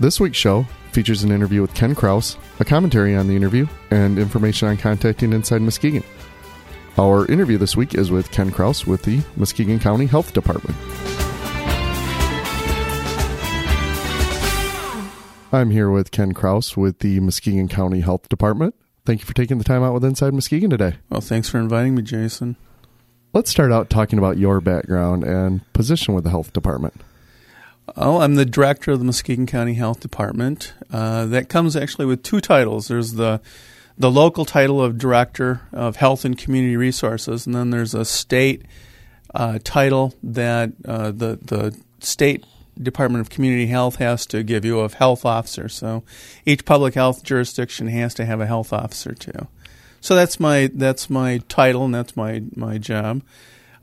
This week's show features an interview with Ken Kraus, a commentary on the interview, and information on contacting Inside Muskegon. Our interview this week is with Ken Kraus with the Muskegon County Health Department. I'm here with Ken Kraus with the Muskegon County Health Department. Thank you for taking the time out with Inside Muskegon today. Well, thanks for inviting me, Jason. Let's start out talking about your background and position with the health department. Oh, I'm the director of the Muskegon County Health Department. Uh, that comes actually with two titles. There's the the local title of director of health and community resources, and then there's a state uh, title that uh, the the state Department of Community Health has to give you of health officer. So each public health jurisdiction has to have a health officer too. So that's my that's my title and that's my my job.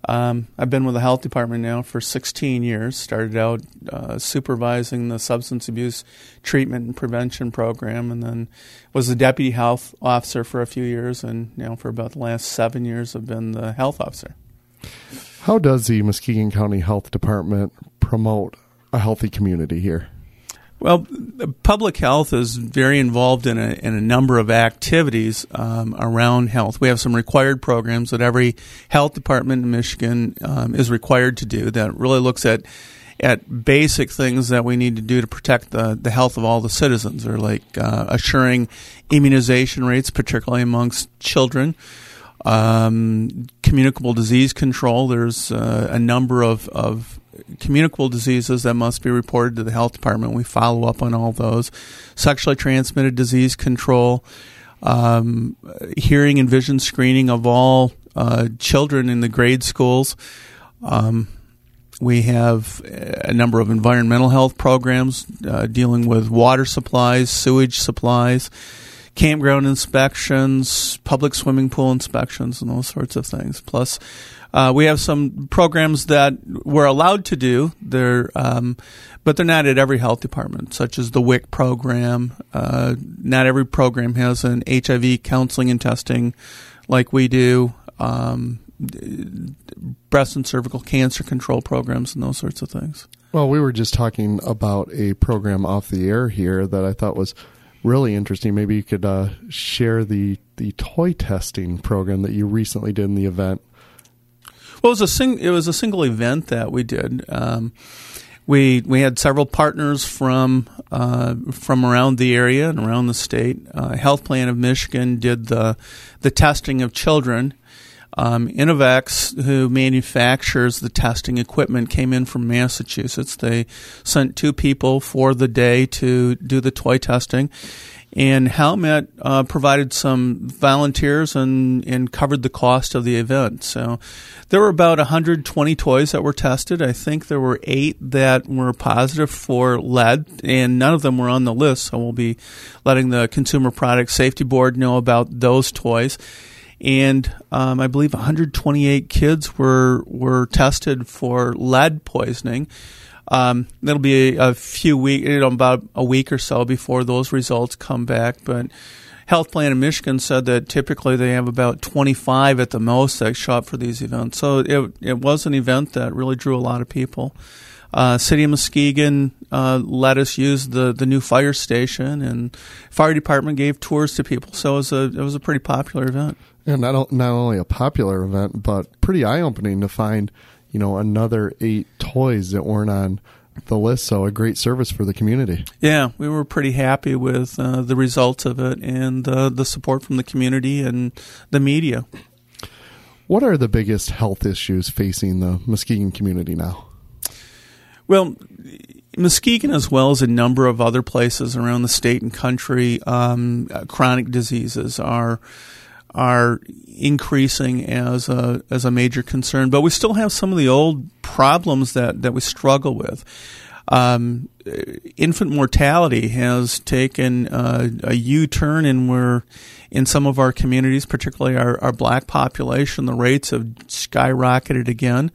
Um, I've been with the health department now for 16 years. Started out uh, supervising the substance abuse treatment and prevention program, and then was the deputy health officer for a few years, and now for about the last seven years, I've been the health officer. How does the Muskegon County Health Department promote a healthy community here? Well, public health is very involved in a, in a number of activities um, around health. We have some required programs that every health department in Michigan um, is required to do that really looks at at basic things that we need to do to protect the, the health of all the citizens, or like uh, assuring immunization rates, particularly amongst children. Um, communicable disease control. There's uh, a number of, of communicable diseases that must be reported to the health department. We follow up on all those. Sexually transmitted disease control, um, hearing and vision screening of all uh, children in the grade schools. Um, we have a number of environmental health programs uh, dealing with water supplies, sewage supplies, campground inspections, public swimming pool inspections, and those sorts of things. Plus, uh, we have some programs that we're allowed to do. They're, um, but they're not at every health department, such as the WIC program. Uh, not every program has an HIV counseling and testing like we do. Um, breast and cervical cancer control programs and those sorts of things. Well, we were just talking about a program off the air here that I thought was really interesting. Maybe you could uh, share the the toy testing program that you recently did in the event. Well, it was a sing- it was a single event that we did. Um, we we had several partners from uh, from around the area and around the state. Uh, Health Plan of Michigan did the the testing of children. Um, Innov-X, who manufactures the testing equipment, came in from Massachusetts. They sent two people for the day to do the toy testing and Helmet uh, provided some volunteers and, and covered the cost of the event. So there were about 120 toys that were tested. I think there were eight that were positive for lead, and none of them were on the list. So we'll be letting the Consumer Product Safety Board know about those toys. And um, I believe 128 kids were were tested for lead poisoning. Um, it'll be a, a few weeks, you know, about a week or so before those results come back. But Health Plan in Michigan said that typically they have about 25 at the most that show up for these events. So it, it was an event that really drew a lot of people. Uh, City of Muskegon uh, let us use the, the new fire station, and fire department gave tours to people. So it was a it was a pretty popular event. And not not only a popular event, but pretty eye opening to find you know, another eight toys that weren't on the list. So a great service for the community. Yeah, we were pretty happy with uh, the results of it and uh, the support from the community and the media. What are the biggest health issues facing the Muskegon community now? Well, Muskegon, as well as a number of other places around the state and country, um, chronic diseases are are increasing as a as a major concern, but we still have some of the old problems that that we struggle with. um, infant mortality has taken uh, a U turn, and we're in some of our communities, particularly our, our black population, the rates have skyrocketed again.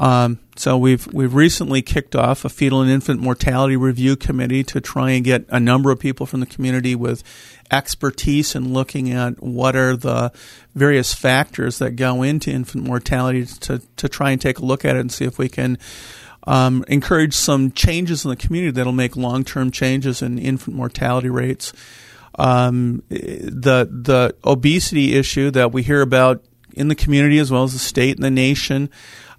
Um, so we've we've recently kicked off a fetal and infant mortality review committee to try and get a number of people from the community with expertise in looking at what are the various factors that go into infant mortality to to try and take a look at it and see if we can um, encourage some changes in the community that'll make long term changes in infant mortality rates. Um, the the obesity issue that we hear about in the community as well as the state and the nation.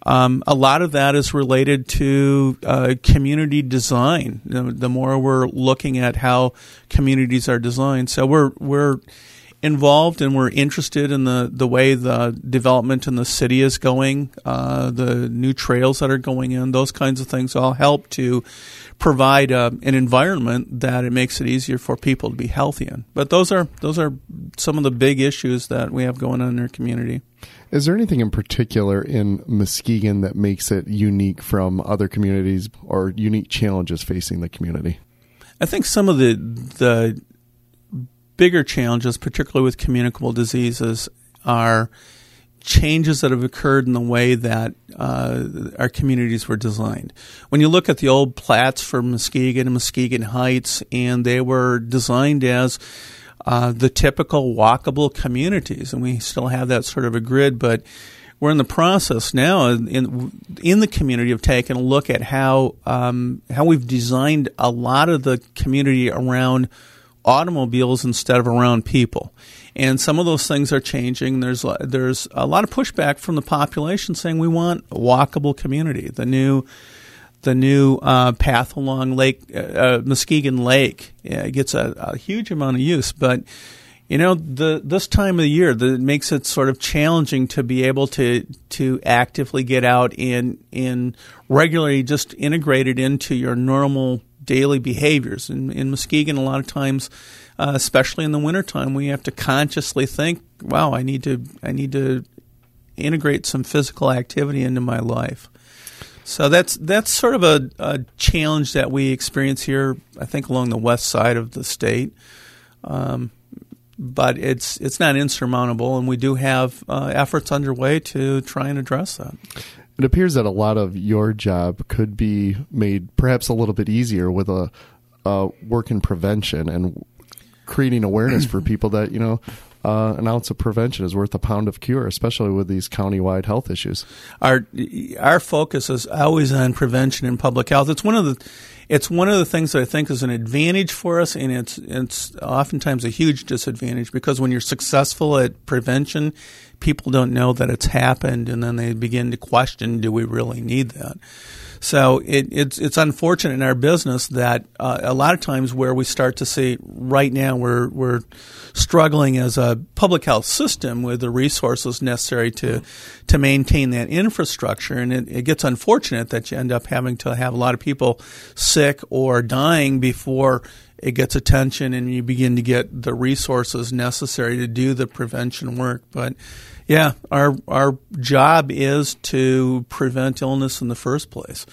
Um, a lot of that is related to uh, community design. The more we're looking at how communities are designed, so we're we're involved and we're interested in the, the way the development in the city is going, uh, the new trails that are going in, those kinds of things all help to provide uh, an environment that it makes it easier for people to be healthy in. But those are those are some of the big issues that we have going on in our community. Is there anything in particular in Muskegon that makes it unique from other communities or unique challenges facing the community? I think some of the the bigger challenges, particularly with communicable diseases, are changes that have occurred in the way that uh, our communities were designed. When you look at the old plats for Muskegon and Muskegon Heights, and they were designed as uh, the typical walkable communities, and we still have that sort of a grid, but we're in the process now in in the community of taking a look at how um, how we've designed a lot of the community around automobiles instead of around people. And some of those things are changing. There's there's a lot of pushback from the population saying we want a walkable community. The new the new uh, path along Lake uh, uh Muskegon Lake yeah, gets a, a, huge amount of use, but you know the this time of the year that makes it sort of challenging to be able to to actively get out and and regularly just integrate it into your normal daily behaviors. In, in Muskegon, a lot of times, uh, especially in the wintertime, we have to consciously think, "Wow, I need to I need to integrate some physical activity into my life." So that's that's sort of a, a challenge that we experience here. I think along the west side of the state. Um, but it's it's not insurmountable, and we do have uh, efforts underway to try and address that. It appears that a lot of your job could be made perhaps a little bit easier with a, a work in prevention and creating awareness for people that you know uh, an ounce of prevention is worth a pound of cure, especially with these countywide health issues. Our our focus is always on prevention and public health. It's one of the it's one of the things that I think is an advantage for us, and it's it's oftentimes a huge disadvantage because when you're successful at prevention, people don't know that it's happened, and then they begin to question, do we really need that? So it, it's it's unfortunate in our business that uh, a lot of times where we start to see right now we're we're struggling as a public health system with the resources necessary to to maintain that infrastructure, and it, it gets unfortunate that you end up having to have a lot of people sick or dying before it gets attention and you begin to get the resources necessary to do the prevention work. But yeah, our our job is to prevent illness in the first place.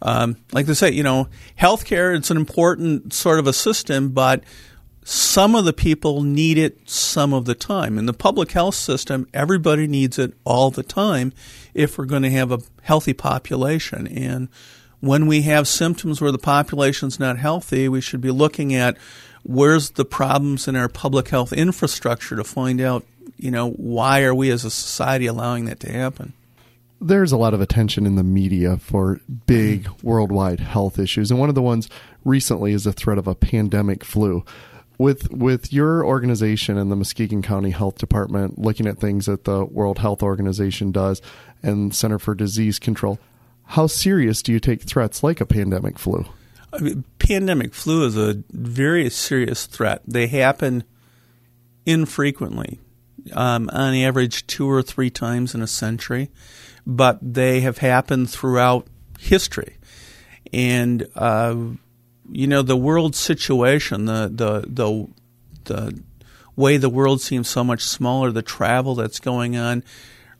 Um, like they say, you know, healthcare it's an important sort of a system, but some of the people need it some of the time. In the public health system, everybody needs it all the time if we're going to have a healthy population. And when we have symptoms where the population's not healthy, we should be looking at where's the problems in our public health infrastructure to find out you know, why are we as a society allowing that to happen? There's a lot of attention in the media for big worldwide health issues, and one of the ones recently is the threat of a pandemic flu. With with your organization and the Muskegon County Health Department looking at things that the World Health Organization does and Center for Disease Control, how serious do you take threats like a pandemic flu? I mean, pandemic flu is a very serious threat. They happen infrequently um, on average two or three times in a century, but they have happened throughout history. And uh, you know the world situation, the the the the way the world seems so much smaller, the travel that's going on,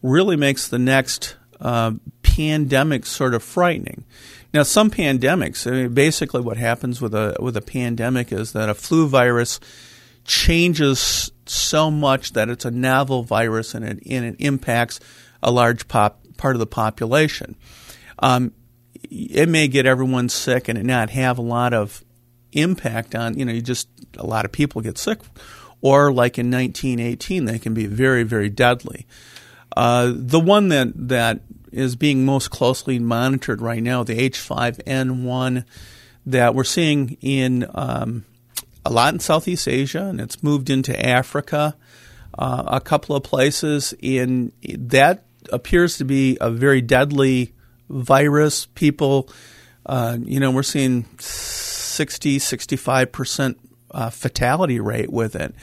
really makes the next uh, pandemic sort of frightening. Now, some pandemics, I mean, basically, what happens with a with a pandemic is that a flu virus changes so much that it's a novel virus and it, and it impacts a large pop, part of the population. Um, it may get everyone sick and not have a lot of impact on, you know, you just, a lot of people get sick. Or like in 1918, they can be very, very deadly. Uh, the one that, that is being most closely monitored right now, the H5N1 that we're seeing in um, a lot in Southeast Asia, and it's moved into Africa, uh, a couple of places. In that appears to be a very deadly virus. People, uh, you know, we're seeing 60, 65 percent uh, fatality rate with it.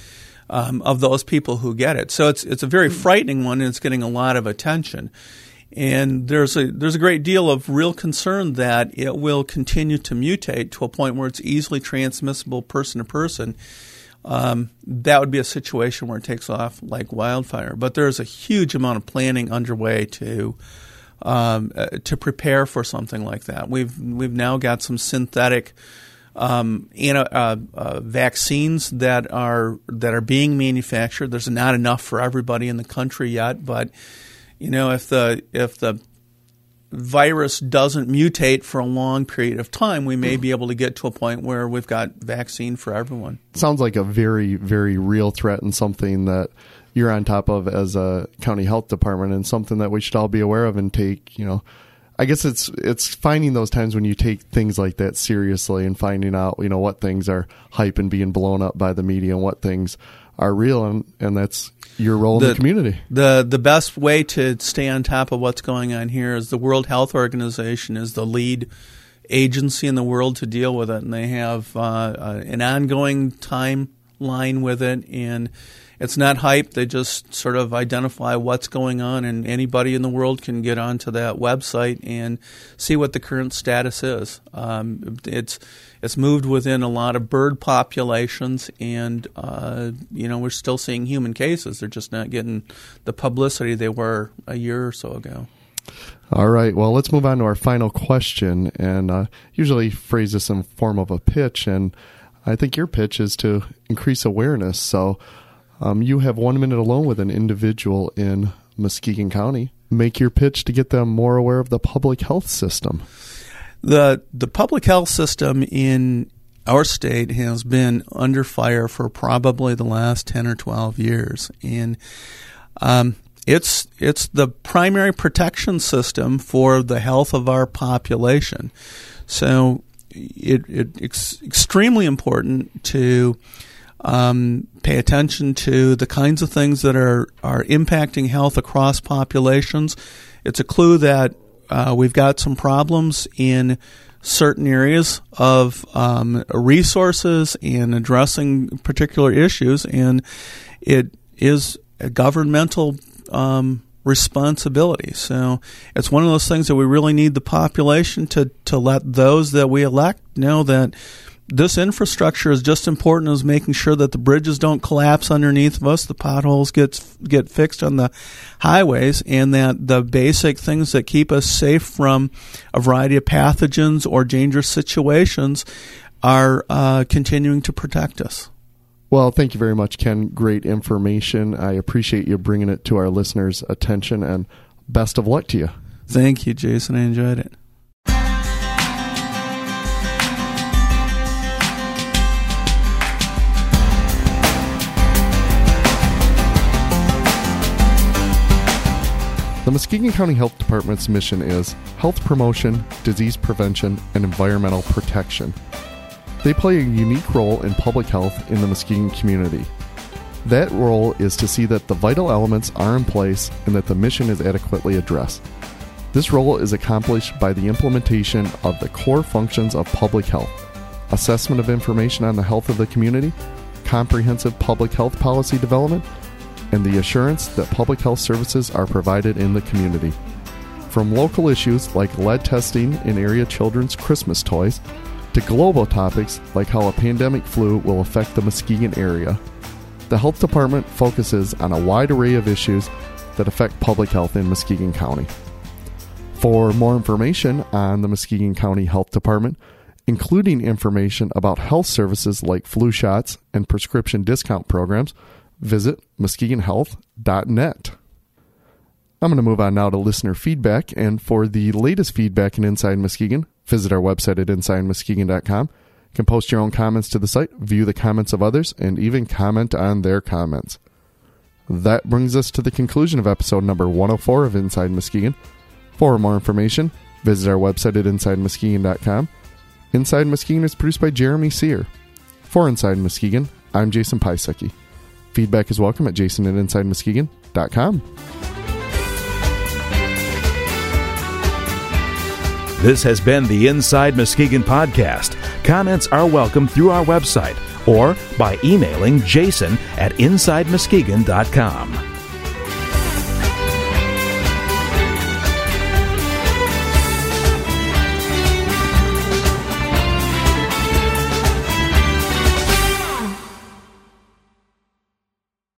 Um, of those people who get it, so it's it's a very frightening one, and it's getting a lot of attention. And there's a there's a great deal of real concern that it will continue to mutate to a point where it's easily transmissible person to person. Um, that would be a situation where it takes off like wildfire. But there's a huge amount of planning underway to um, uh, to prepare for something like that. We've we've now got some synthetic um, uh, uh, vaccines that are that are being manufactured. There's not enough for everybody in the country yet, but you know, if the if the virus doesn't mutate for a long period of time, we may be able to get to a point where we've got vaccine for everyone. Sounds like a very, very real threat and something that you're on top of as a county health department and something that we should all be aware of and take, you know, I guess it's it's finding those times when you take things like that seriously and finding out, you know, what things are hype and being blown up by the media and what things are real and, and that's your role the, in the community. The the best way to stay on top of what's going on here is the World Health Organization is the lead agency in the world to deal with it, and they have uh, uh, an ongoing timeline with it, and it's not hype. They just sort of identify what's going on, and anybody in the world can get onto that website and see what the current status is. Um, it's it's moved within a lot of bird populations, and uh, you know we're still seeing human cases. They're just not getting the publicity they were a year or so ago. All right. Well, let's move on to our final question, and uh, usually phrase this in form of a pitch. And I think your pitch is to increase awareness. So, um, you have one minute alone with an individual in Muskegon County. Make your pitch to get them more aware of the public health system. The the public health system in our state has been under fire for probably the last ten or twelve years, and um, it's it's the primary protection system for the health of our population. So it, it it's extremely important to um, pay attention to the kinds of things that are, are impacting health across populations. It's a clue that uh, we've got some problems in certain areas of um, resources and addressing particular issues, and it is a governmental um, responsibility. So it's one of those things that we really need the population to, to let those that we elect know that this infrastructure is just important as making sure that the bridges don't collapse underneath of us, the potholes get get fixed on the highways, and that the basic things that keep us safe from a variety of pathogens or dangerous situations are uh, continuing to protect us. Well, thank you very much, Ken. Great information. I appreciate you bringing it to our listeners' attention, and best of luck to you. Thank you, Jason. I enjoyed it. The Muskegon County Health Department's mission is health promotion, disease prevention, and environmental protection. They play a unique role in public health in the Muskegon community. That role is to see that the vital elements are in place and that the mission is adequately addressed. This role is accomplished by the implementation of the core functions of public health assessment of information on the health of the community, comprehensive public health policy development, and the assurance that public health services are provided in the community. From local issues like lead testing in area children's Christmas toys, to global topics like how a pandemic flu will affect the Muskegon area, the Health Department focuses on a wide array of issues that affect public health in Muskegon County. For more information on the Muskegon County Health Department, including information about health services like flu shots and prescription discount programs, visit muskegonhealth.net. I'm going to move on now to listener feedback, and for the latest feedback in Inside Muskegon, visit our website at insidemuskegon.com. You can post your own comments to the site, view the comments of others, and even comment on their comments. That brings us to the conclusion of episode number 104 of Inside Muskegon. For more information, visit our website at insidemuskegon.com. Inside Muskegon is produced by Jeremy Sear. For Inside Muskegon, I'm Jason Pisecki. Feedback is welcome at jason at insidemuskegon.com. This has been the Inside Muskegon podcast. Comments are welcome through our website or by emailing jason at insidemuskegon.com.